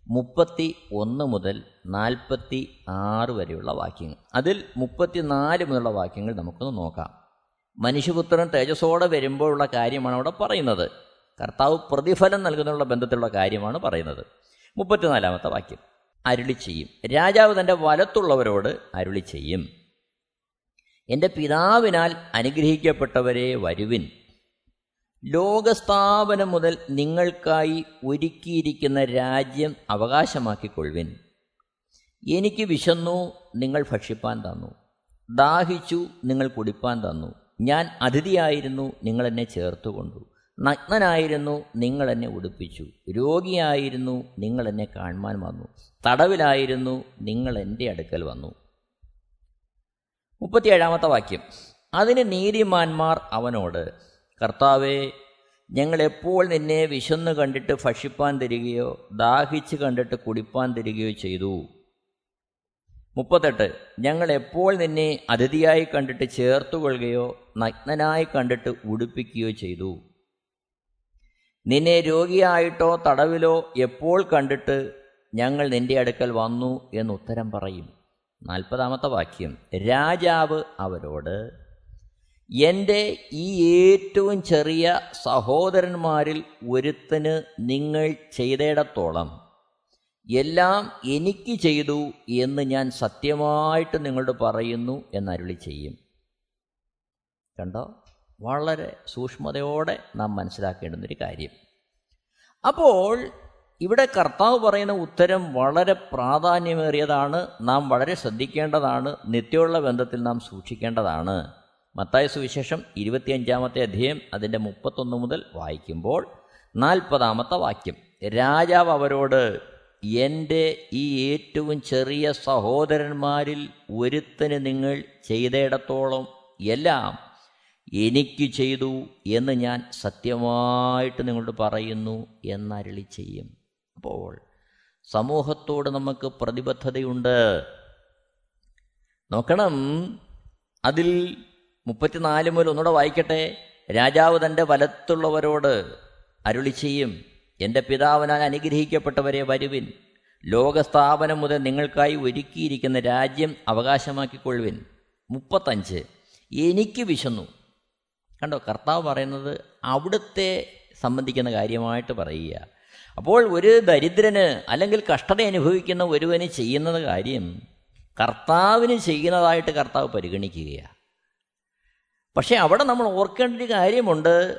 മുപ്പത്തി ഒന്ന് മുതൽ നാൽപ്പത്തി ആറ് വരെയുള്ള വാക്യങ്ങൾ. അതിൽ മുപ്പത്തി നാല് മുതലുള്ള വാക്യങ്ങൾ നമുക്കൊന്ന് നോക്കാം. മനുഷ്യപുത്രൻ തേജസ്സോടെ വരുമ്പോഴുള്ള കാര്യമാണ് അവിടെ പറയുന്നത്. കർത്താവ് പ്രതിഫലം നൽകുന്നുള്ള ബന്ധത്തിലുള്ള കാര്യമാണ് പറയുന്നത്. മുപ്പത്തിനാലാമത്തെ വാക്യം. അരുളി ചെയ്യും. രാജാവ് തന്റെ വലത്തുള്ളവരോട് അരുളി ചെയ്യും. എന്റെ പിതാവിനാൽ അനുഗ്രഹിക്കപ്പെട്ടവരെ വരുവിൻ. ലോകസ്ഥാപനം മുതൽ നിങ്ങൾക്കായി ഒരുക്കിയിരിക്കുന്ന രാജ്യം അവകാശമാക്കിക്കൊള്ളുവിൻ. എനിക്ക് വിശന്നു നിങ്ങൾ ഭക്ഷിപ്പാൻ തന്നു. ദാഹിച്ചു നിങ്ങൾ കുടിപ്പാൻ തന്നു. ഞാൻ അതിഥിയായിരുന്നു നിങ്ങൾ എന്നെ ചേർത്തുകൊണ്ടു. നഗ്നനായിരുന്നു നിങ്ങൾ എന്നെ ഉടുപ്പിച്ചു. രോഗിയായിരുന്നു നിങ്ങൾ എന്നെ കാണുവാൻ വന്നു. തടവിലായിരുന്നു നിങ്ങൾ എന്റെ അടുക്കൽ വന്നു. മുപ്പത്തിയേഴാമത്തെ വാക്യം. അതിന് നീതിമാന്മാർ അവനോട് കർത്താവേ ഞങ്ങൾ എപ്പോൾ നിന്നെ വിശന്നു കണ്ടിട്ട് ഭക്ഷിപ്പാൻ തരികയോ ദാഹിച്ച് കണ്ടിട്ട് കുടിപ്പാൻ തരികയോ ചെയ്തു. മുപ്പത്തെട്ട്. ഞങ്ങൾ എപ്പോൾ നിന്നെ അതിഥിയായി കണ്ടിട്ട് ചേർത്തുകൊള്ളുകയോ നഗ്നനായി കണ്ടിട്ട് ഉടുപ്പിക്കുകയോ ചെയ്തു. നിന്നെ രോഗിയായിട്ടോ തടവിലോ എപ്പോൾ കണ്ടിട്ട് ഞങ്ങൾ നിന്റെ അടുക്കൽ വന്നു എന്ന് ഉത്തരം പറയും. നാൽപ്പതാമത്തെ വാക്യം. രാജാവ് അവരോട് എന്റെ ഈ ഏറ്റവും ചെറിയ സഹോദരന്മാരിൽ ഒരുത്തന് നിങ്ങൾ ചെയ്തേടത്തോളം എല്ലാം എനിക്ക് ചെയ്തു എന്ന് ഞാൻ സത്യമായിട്ട് നിങ്ങളോട് പറയുന്നു എന്നരുളി ചെയ്യും. കണ്ടോ? വളരെ സൂക്ഷ്മതയോടെ നാം മനസ്സിലാക്കേണ്ടുന്നൊരു കാര്യം. അപ്പോൾ ഇവിടെ കർത്താവ് പറയുന്ന ഉത്തരം വളരെ പ്രാധാന്യമേറിയതാണ് നാം വളരെ ശ്രദ്ധിക്കേണ്ടതാണ് നിത്യമുള്ള ബന്ധത്തിൽ നാം സൂക്ഷിക്കേണ്ടതാണ്. മത്തായ സുവിശേഷം ഇരുപത്തിയഞ്ചാമത്തെ അധ്യയം അതിന്റെ മുപ്പത്തൊന്ന് മുതൽ വായിക്കുമ്പോൾ നാൽപ്പതാമത്തെ വാക്യം. രാജാവ് അവരോട് എന്റെ ഈ ഏറ്റവും ചെറിയ സഹോദരന്മാരിൽ ഒരുത്തന് നിങ്ങൾ ചെയ്തയിടത്തോളം എല്ലാം എനിക്ക് ചെയ്തു എന്ന് ഞാൻ സത്യമായിട്ട് നിങ്ങളോട് പറയുന്നു എന്നരളി ചെയ്യും. അപ്പോൾ സമൂഹത്തോട് നമുക്ക് പ്രതിബദ്ധതയുണ്ട്. നോക്കണം അതിൽ മുപ്പത്തിനാല് മുതൽ ഒന്നുകൂടെ വായിക്കട്ടെ. രാജാവ് തന്റെ വലത്തുള്ളവരോട് അരുളി ചെയ്യും. എന്റെ പിതാവിനാൽ അനുഗ്രഹിക്കപ്പെട്ടവരെ വരുവിൻ. ലോകസ്ഥാപനം മുതൽ നിങ്ങൾക്കായി ഒരുക്കിയിരിക്കുന്ന രാജ്യം അവകാശമാക്കിക്കൊള്ളുവിൻ. മുപ്പത്തഞ്ച്. എനിക്ക് വിശന്നു. കണ്ടോ കർത്താവ് പറയുന്നത് അവിടുത്തെ സംബന്ധിക്കുന്ന കാര്യമായിട്ട് പറയുക. അപ്പോൾ ഒരു ദരിദ്രന് അല്ലെങ്കിൽ കഷ്ടത അനുഭവിക്കുന്ന ഒരുവന് ചെയ്യുന്നത് കാര്യം കർത്താവിന് ചെയ്യുന്നതായിട്ട് കർത്താവ് പരിഗണിക്കുകയാണ് പക്ഷേ അവിടെ നമ്മൾ ഓർക്കേണ്ട ഒരു കാര്യമുണ്ട്.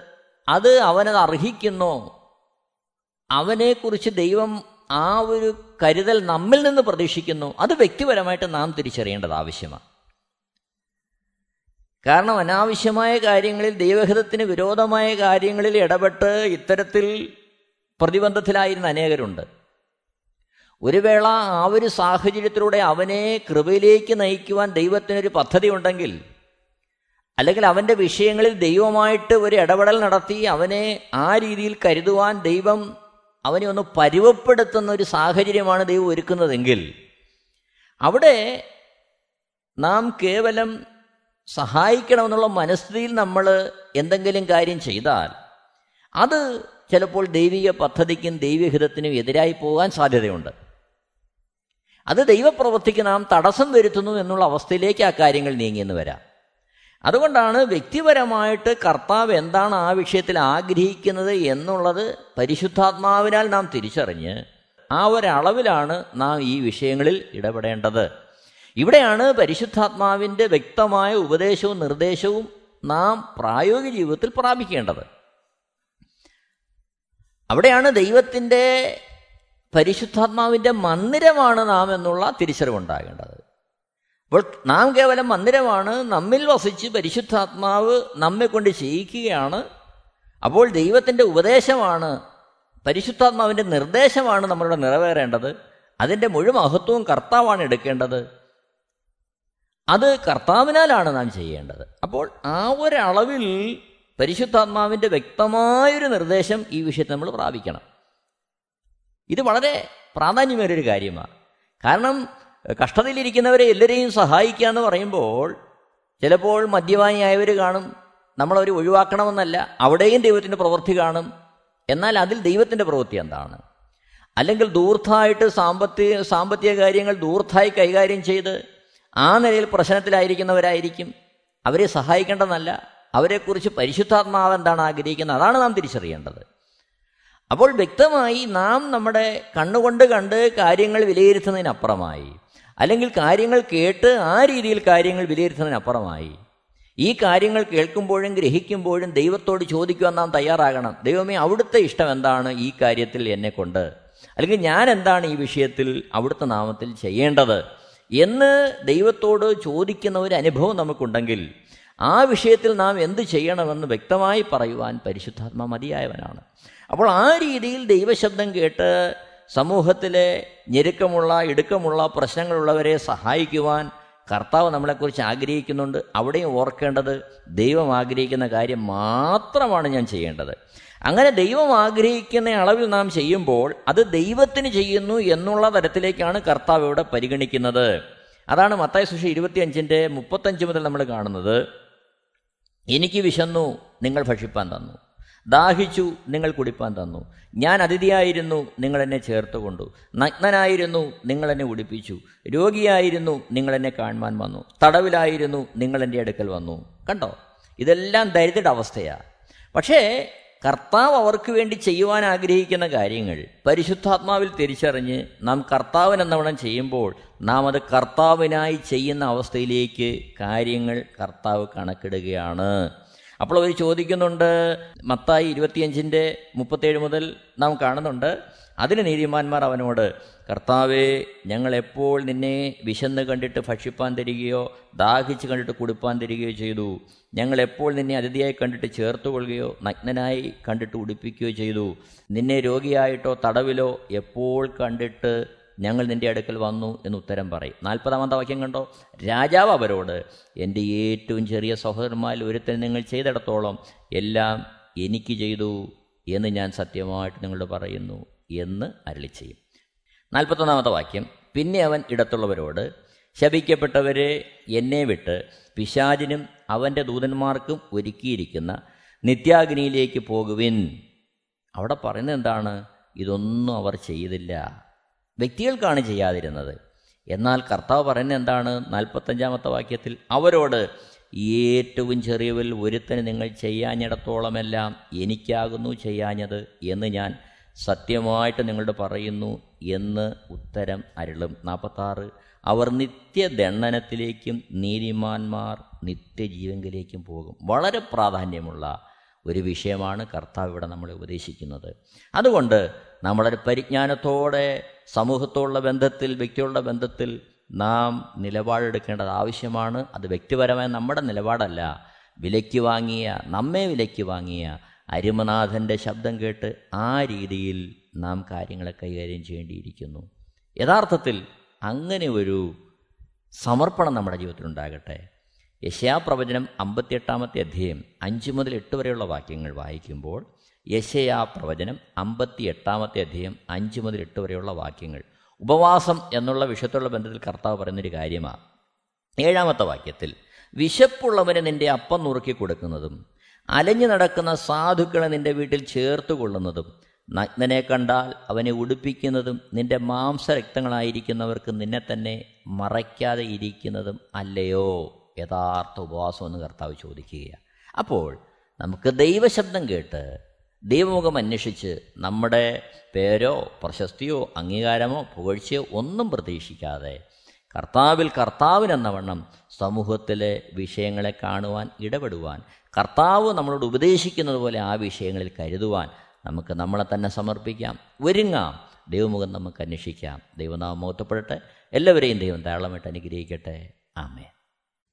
അത് അവനത് അർഹിക്കുന്നോ. അവനെക്കുറിച്ച് ദൈവം ആ ഒരു കരുതൽ നമ്മിൽ നിന്ന് പ്രതീക്ഷിക്കുന്നു. അത് വ്യക്തിപരമായിട്ട് നാം തിരിച്ചറിയേണ്ടത് ആവശ്യമാണ് കാരണം അനാവശ്യമായ കാര്യങ്ങളിൽ ദൈവഹിതത്തിന് വിരോധമായ കാര്യങ്ങളിൽ ഇടപെട്ട് ഇത്തരത്തിൽ പ്രതിബന്ധത്തിലായിരുന്ന അനേകരുണ്ട്. ഒരു വേള ആ ഒരു സാഹചര്യത്തിലൂടെ അവനെ കൃപയിലേക്ക് നയിക്കുവാൻ ദൈവത്തിനൊരു പദ്ധതി ഉണ്ടെങ്കിൽ അല്ലെങ്കിൽ അവന്റെ വിഷയങ്ങളിൽ ദൈവമായിട്ട് ഒരു ഇടപെടൽ നടത്തി അവനെ ആ രീതിയിൽ കരുതുവാൻ ദൈവം അവനെ ഒന്ന് പരുവപ്പെടുത്തുന്ന ഒരു സാഹചര്യമാണ് ദൈവം ഒരുക്കുന്നതെങ്കിൽ അവിടെ നാം കേവലം സഹായിക്കണമെന്നുള്ള മനസ്ഥിതിയിൽ നമ്മൾ എന്തെങ്കിലും കാര്യം ചെയ്താൽ അത് ചിലപ്പോൾ ദൈവിക പദ്ധതിക്കും ദൈവഹിതത്തിനും എതിരായി പോകാൻ സാധ്യതയുണ്ട്. അത് ദൈവപ്രവൃത്തിക്ക് നാം തടസ്സം വരുത്തുന്നു എന്നുള്ള അവസ്ഥയിലേക്ക് ആ കാര്യങ്ങൾ നീങ്ങിയെന്ന് വരാം. അതുകൊണ്ടാണ് വ്യക്തിപരമായിട്ട് കർത്താവ് എന്താണ് ആ വിഷയത്തിൽ ആഗ്രഹിക്കുന്നത് എന്നുള്ളത് പരിശുദ്ധാത്മാവിനാൽ നാം തിരിച്ചറിഞ്ഞ് ആ ഒരളവിലാണ് നാം ഈ വിഷയങ്ങളിൽ ഇടപെടേണ്ടത്. ഇവിടെയാണ് പരിശുദ്ധാത്മാവിന്റെ വ്യക്തമായ ഉപദേശവും നിർദ്ദേശവും നാം പ്രായോഗിക ജീവിതത്തിൽ പ്രാപിക്കേണ്ടത്. അവിടെയാണ് ദൈവത്തിന്റെ പരിശുദ്ധാത്മാവിന്റെ മന്ദിരമാണ് നാം എന്നുള്ള തിരിച്ചറിവുണ്ടാകേണ്ടത്. അപ്പോൾ നാം കേവലം മന്ദിരമാണ് നമ്മിൽ വസിച്ച് പരിശുദ്ധാത്മാവ് നമ്മെ കൊണ്ട് ചെയ്യിക്കുകയാണ്. അപ്പോൾ ദൈവത്തിന്റെ ഉപദേശമാണ് പരിശുദ്ധാത്മാവിന്റെ നിർദ്ദേശമാണ് നമ്മളുടെ നിറവേറേണ്ടത്. അതിന്റെ മുഴുവൻ മഹത്വവും കർത്താവാണ് എടുക്കേണ്ടത്. അത് കർത്താവിനാലാണ് നാം ചെയ്യേണ്ടത്. അപ്പോൾ ആ ഒരളവിൽ പരിശുദ്ധാത്മാവിന്റെ വ്യക്തമായൊരു നിർദ്ദേശം ഈ വിഷയത്തിൽ നമ്മൾ പ്രാപിക്കണം. ഇത് വളരെ പ്രാധാന്യമേറിയൊരു കാര്യമാണ്. കാരണം കഷ്ടതയിലിരിക്കുന്നവരെ എല്ലാവരെയും സഹായിക്കുക എന്ന് പറയുമ്പോൾ ചിലപ്പോൾ മദ്യപാനിയായവർ കാണും നമ്മളവർ ഒഴിവാക്കണമെന്നല്ല അവിടെയും ദൈവത്തിന്റെ പ്രവൃത്തി കാണും. എന്നാൽ അതിൽ ദൈവത്തിന്റെ പ്രവൃത്തി എന്താണ്? അല്ലെങ്കിൽ ദൂർത്തായിട്ട് സാമ്പത്തിക സാമ്പത്തിക കാര്യങ്ങൾ ദൂർത്തായി കൈകാര്യം ചെയ്ത് ആ നിലയിൽ പ്രശ്നത്തിലായിരിക്കുന്നവരായിരിക്കും. അവരെ സഹായിക്കേണ്ടതല്ല അവരെക്കുറിച്ച് പരിശുദ്ധാത്മാവ് എന്താണ് ആഗ്രഹിക്കുന്നത്? അതാണ് നാം തിരിച്ചറിയേണ്ടത്. അപ്പോൾ വ്യക്തമായി നാം നമ്മുടെ കണ്ണുകൊണ്ട് കണ്ട് കാര്യങ്ങൾ വിലയിരുത്തുന്നതിനപ്പുറമായി അല്ലെങ്കിൽ കാര്യങ്ങൾ കേട്ട് ആ രീതിയിൽ കാര്യങ്ങൾ വിലയിരുത്തുന്നതിനപ്പുറമായി. ഈ കാര്യങ്ങൾ കേൾക്കുമ്പോഴും ഗ്രഹിക്കുമ്പോഴും ദൈവത്തോട് ചോദിക്കുവാൻ നാം തയ്യാറാകണം. ദൈവമേ അവിടുത്തെ ഇഷ്ടം എന്താണ് ഈ കാര്യത്തിൽ എന്നെ കൊണ്ട്? അല്ലെങ്കിൽ ഞാൻ എന്താണ് ഈ വിഷയത്തിൽ അവിടുത്തെ നാമത്തിൽ ചെയ്യേണ്ടത്? എന്ന് ദൈവത്തോട് ചോദിക്കുന്ന ഒരു അനുഭവം നമുക്കുണ്ടെങ്കിൽ ആ വിഷയത്തിൽ നാം എന്ത് ചെയ്യണമെന്ന് വ്യക്തമായി പറയുവാൻ പരിശുദ്ധാത്മ മതിയായവനാണ്. അപ്പോൾ ആ രീതിയിൽ ദൈവശബ്ദം കേട്ട് സമൂഹത്തിലെ ഞെരുക്കമുള്ള ഇടുക്കമുള്ള പ്രശ്നങ്ങളുള്ളവരെ സഹായിക്കുവാൻ കർത്താവ് നമ്മളെക്കുറിച്ച് ആഗ്രഹിക്കുന്നുണ്ട്. അവിടെയും ഓർക്കേണ്ടത് ദൈവം ആഗ്രഹിക്കുന്ന കാര്യം മാത്രമാണ് ഞാൻ ചെയ്യേണ്ടത്. അങ്ങനെ ദൈവം ആഗ്രഹിക്കുന്ന അളവിൽ നാം ചെയ്യുമ്പോൾ അത് ദൈവത്തിന് ചെയ്യുന്നു എന്നുള്ള തരത്തിലേക്കാണ് കർത്താവ് ഇവിടെ പരിഗണിക്കുന്നത്. അതാണ് മത്തായ സുഷി ഇരുപത്തിയഞ്ചിന്റെ മുപ്പത്തഞ്ച് മുതൽ നമ്മൾ കാണുന്നത്. എനിക്ക് വിശന്നു നിങ്ങൾ ഭക്ഷിപ്പാൻ തന്നു. ദാഹിച്ചു നിങ്ങൾ കുടിപ്പാൻ തന്നു. ഞാൻ അതിഥിയായിരുന്നു നിങ്ങൾ എന്നെ ചേർത്തുകൊണ്ടു. നഗ്നനായിരുന്നു നിങ്ങൾ എന്നെ ഉടിപ്പിച്ചു. രോഗിയായിരുന്നു നിങ്ങൾ എന്നെ കാണുവാൻ വന്നു. തടവിലായിരുന്നു നിങ്ങൾ എന്റെ അടുക്കൽ വന്നു. കണ്ടോ? ഇതെല്ലാം ദരിദ്രയുടെ അവസ്ഥയാണ് പക്ഷേ കർത്താവ് അവർക്ക് വേണ്ടി ചെയ്യുവാൻ ആഗ്രഹിക്കുന്ന കാര്യങ്ങൾ പരിശുദ്ധാത്മാവിൽ തിരിച്ചറിഞ്ഞ് നാം കർത്താവിനെന്നവണം ചെയ്യുമ്പോൾ നാം അത് കർത്താവിനായി ചെയ്യുന്ന അവസ്ഥയിലേക്ക് കാര്യങ്ങൾ കർത്താവ് കണക്കിടുകയാണ്. അപ്പോൾ അവർ ചോദിക്കുന്നുണ്ട് മത്തായി ഇരുപത്തിയഞ്ചിന്റെ മുപ്പത്തേഴ് മുതൽ നാം കാണുന്നുണ്ട്. അതിന് നീതിമാന്മാർ അവനോട് കർത്താവേ ഞങ്ങൾ എപ്പോൾ നിന്നെ വിശന്ന് കണ്ടിട്ട് ഭക്ഷിപ്പാൻ തരികയോ ദാഹിച്ച് കണ്ടിട്ട് കുടിപ്പാൻ തരികയോ ചെയ്തു? ഞങ്ങൾ എപ്പോൾ നിന്നെ അതിഥിയായി കണ്ടിട്ട് ചേർത്തുകൊള്ളുകയോ നഗ്നനായി കണ്ടിട്ട് ഉടുപ്പിക്കുകയോ ചെയ്തു? നിന്നെ രോഗിയായിട്ടോ തടവിലോ എപ്പോൾ കണ്ടിട്ട് ഞങ്ങൾ നിന്റെ അടുക്കൽ വന്നു എന്ന് ഉത്തരം പറയും. നാൽപ്പതാമത്തെ വാക്യം കണ്ടോ? രാജാവ് അവരോട് എന്റെ ഏറ്റവും ചെറിയ സഹോദരന്മാരിൽ ഒരുത്തൻ നിങ്ങൾ ചെയ്തിടത്തോളം എല്ലാം എനിക്ക് ചെയ്തു എന്ന് ഞാൻ സത്യമായിട്ട് നിങ്ങളോട് പറയുന്നു എന്ന് അരളി ചെയ്യും. നാൽപ്പത്തൊന്നാമത്തെ വാക്യം പിന്നെ അവൻ ഇടത്തുള്ളവരോട് ശപിക്കപ്പെട്ടവരെ എന്നെ വിട്ട് പിശാചിനും അവന്റെ ദൂതന്മാർക്കും ഒരുക്കിയിരിക്കുന്ന നിത്യാഗ്നിയിലേക്ക് പോകുവിൻ. അവിടെ പറയുന്നത് എന്താണ്? ഇതൊന്നും അവർ ചെയ്തില്ല. വ്യക്തികൾക്കാണ് ചെയ്യാതിരുന്നത്. എന്നാൽ കർത്താവ് പറയുന്നത് എന്താണ്? നാൽപ്പത്തഞ്ചാമത്തെ വാക്യത്തിൽ അവരോട് ഏറ്റവും ചെറിയവിൽ ഒരുത്തന് നിങ്ങൾ ചെയ്യാഞ്ഞിടത്തോളമെല്ലാം എനിക്കാകുന്നു ചെയ്യാഞ്ഞത് എന്ന് ഞാൻ സത്യമായിട്ട് നിങ്ങളോട് പറയുന്നു എന്ന് ഉത്തരം അരുളും. നാൽപ്പത്താറ്. അവർ നിത്യദണ്ഡനത്തിലേക്കും നീതിമാന്മാർ നിത്യജീവങ്കിലേക്കും പോകും. വളരെ പ്രാധാന്യമുള്ള ഒരു വിഷയമാണ് കർത്താവ് ഇവിടെ നമ്മളെ ഉപദേശിക്കുന്നത്. അതുകൊണ്ട് നമ്മളൊരു പരിജ്ഞാനത്തോടെ സമൂഹത്തോടുള്ള ബന്ധത്തിൽ വ്യക്തികളുടെ ബന്ധത്തിൽ നാം നിലപാടെടുക്കേണ്ടത് ആവശ്യമാണ്. അത് വ്യക്തിപരമായ നമ്മുടെ നിലപാടല്ല. വിലയ്ക്ക് വാങ്ങിയ നമ്മെ വിലയ്ക്ക് വാങ്ങിയ അരുമനാഥന്റെ ശബ്ദം കേട്ട് ആ രീതിയിൽ നാം കാര്യങ്ങളെ കൈകാര്യം ചെയ്യേണ്ടിയിരിക്കുന്നു. യഥാർത്ഥത്തിൽ അങ്ങനെ ഒരു സമർപ്പണം നമ്മുടെ ജീവിതത്തിൽ ഉണ്ടാകട്ടെ യശയാപ്രവചനം അമ്പത്തിയെട്ടാമത്തെ അധ്യായം അഞ്ച് മുതൽ എട്ട് വരെയുള്ള വാക്യങ്ങൾ വായിക്കുമ്പോൾ യശയാ പ്രവചനം അമ്പത്തി എട്ടാമത്തെ അധ്യായം അഞ്ച് മുതൽ എട്ട് വരെയുള്ള വാക്യങ്ങൾ. ഉപവാസം എന്നുള്ള വിഷയത്തുള്ള ബന്ധത്തിൽ കർത്താവ് പറയുന്നൊരു കാര്യമാണ് ഏഴാമത്തെ വാക്യത്തിൽ വിശപ്പുള്ളവന് നിന്റെ അപ്പം നുറുക്കി കൊടുക്കുന്നതും അലഞ്ഞു നടക്കുന്ന സാധുക്കളെ നിന്റെ വീട്ടിൽ ചേർത്ത് കൊള്ളുന്നതും നഗ്നനെ കണ്ടാൽ അവനെ ഉടുപ്പിക്കുന്നതും നിന്റെ മാംസരക്തങ്ങളായിരിക്കുന്നവർക്ക് നിന്നെ തന്നെ മറയ്ക്കാതെ ഇരിക്കുന്നതും അല്ലയോ? യഥാർത്ഥ ഉപവാസം എന്ന് കർത്താവ് ചോദിക്കുകയാണ്. അപ്പോൾ നമുക്ക് ദൈവശബ്ദം കേട്ട് ദൈവമുഖം അന്വേഷിച്ച് നമ്മുടെ പേരോ പ്രശസ്തിയോ അംഗീകാരമോ പുകഴ്ചയോ ഒന്നും പ്രതീക്ഷിക്കാതെ കർത്താവിൽ കർത്താവിനെന്ന വണ്ണം സമൂഹത്തിലെ വിഷയങ്ങളെ കാണുവാൻ ഇടപെടുവാൻ കർത്താവ് നമ്മളോട് ഉപദേശിക്കുന്നത് പോലെ ആ വിഷയങ്ങളിൽ കരുതുവാൻ നമുക്ക് നമ്മളെ തന്നെ സമർപ്പിക്കാം. ഒരുങ്ങാം. ദൈവമുഖം നമുക്ക് അന്വേഷിക്കാം. ദൈവനാമം മുഖത്തപ്പെടട്ടെ എല്ലാവരെയും ദൈവം ധാരാളമായിട്ട് അനുഗ്രഹിക്കട്ടെ. ആമേ